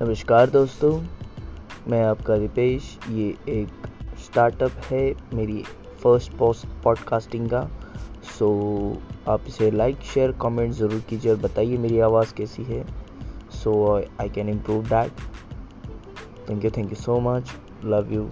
नमस्कार दोस्तों, मैं आपका रिपेश। ये एक स्टार्टअप है, मेरी फ़र्स्ट पोस्ट पॉडकास्टिंग का। सो आप इसे लाइक शेयर कमेंट ज़रूर कीजिए और बताइए मेरी आवाज़ कैसी है। So I can improve that thank you thank you so much love you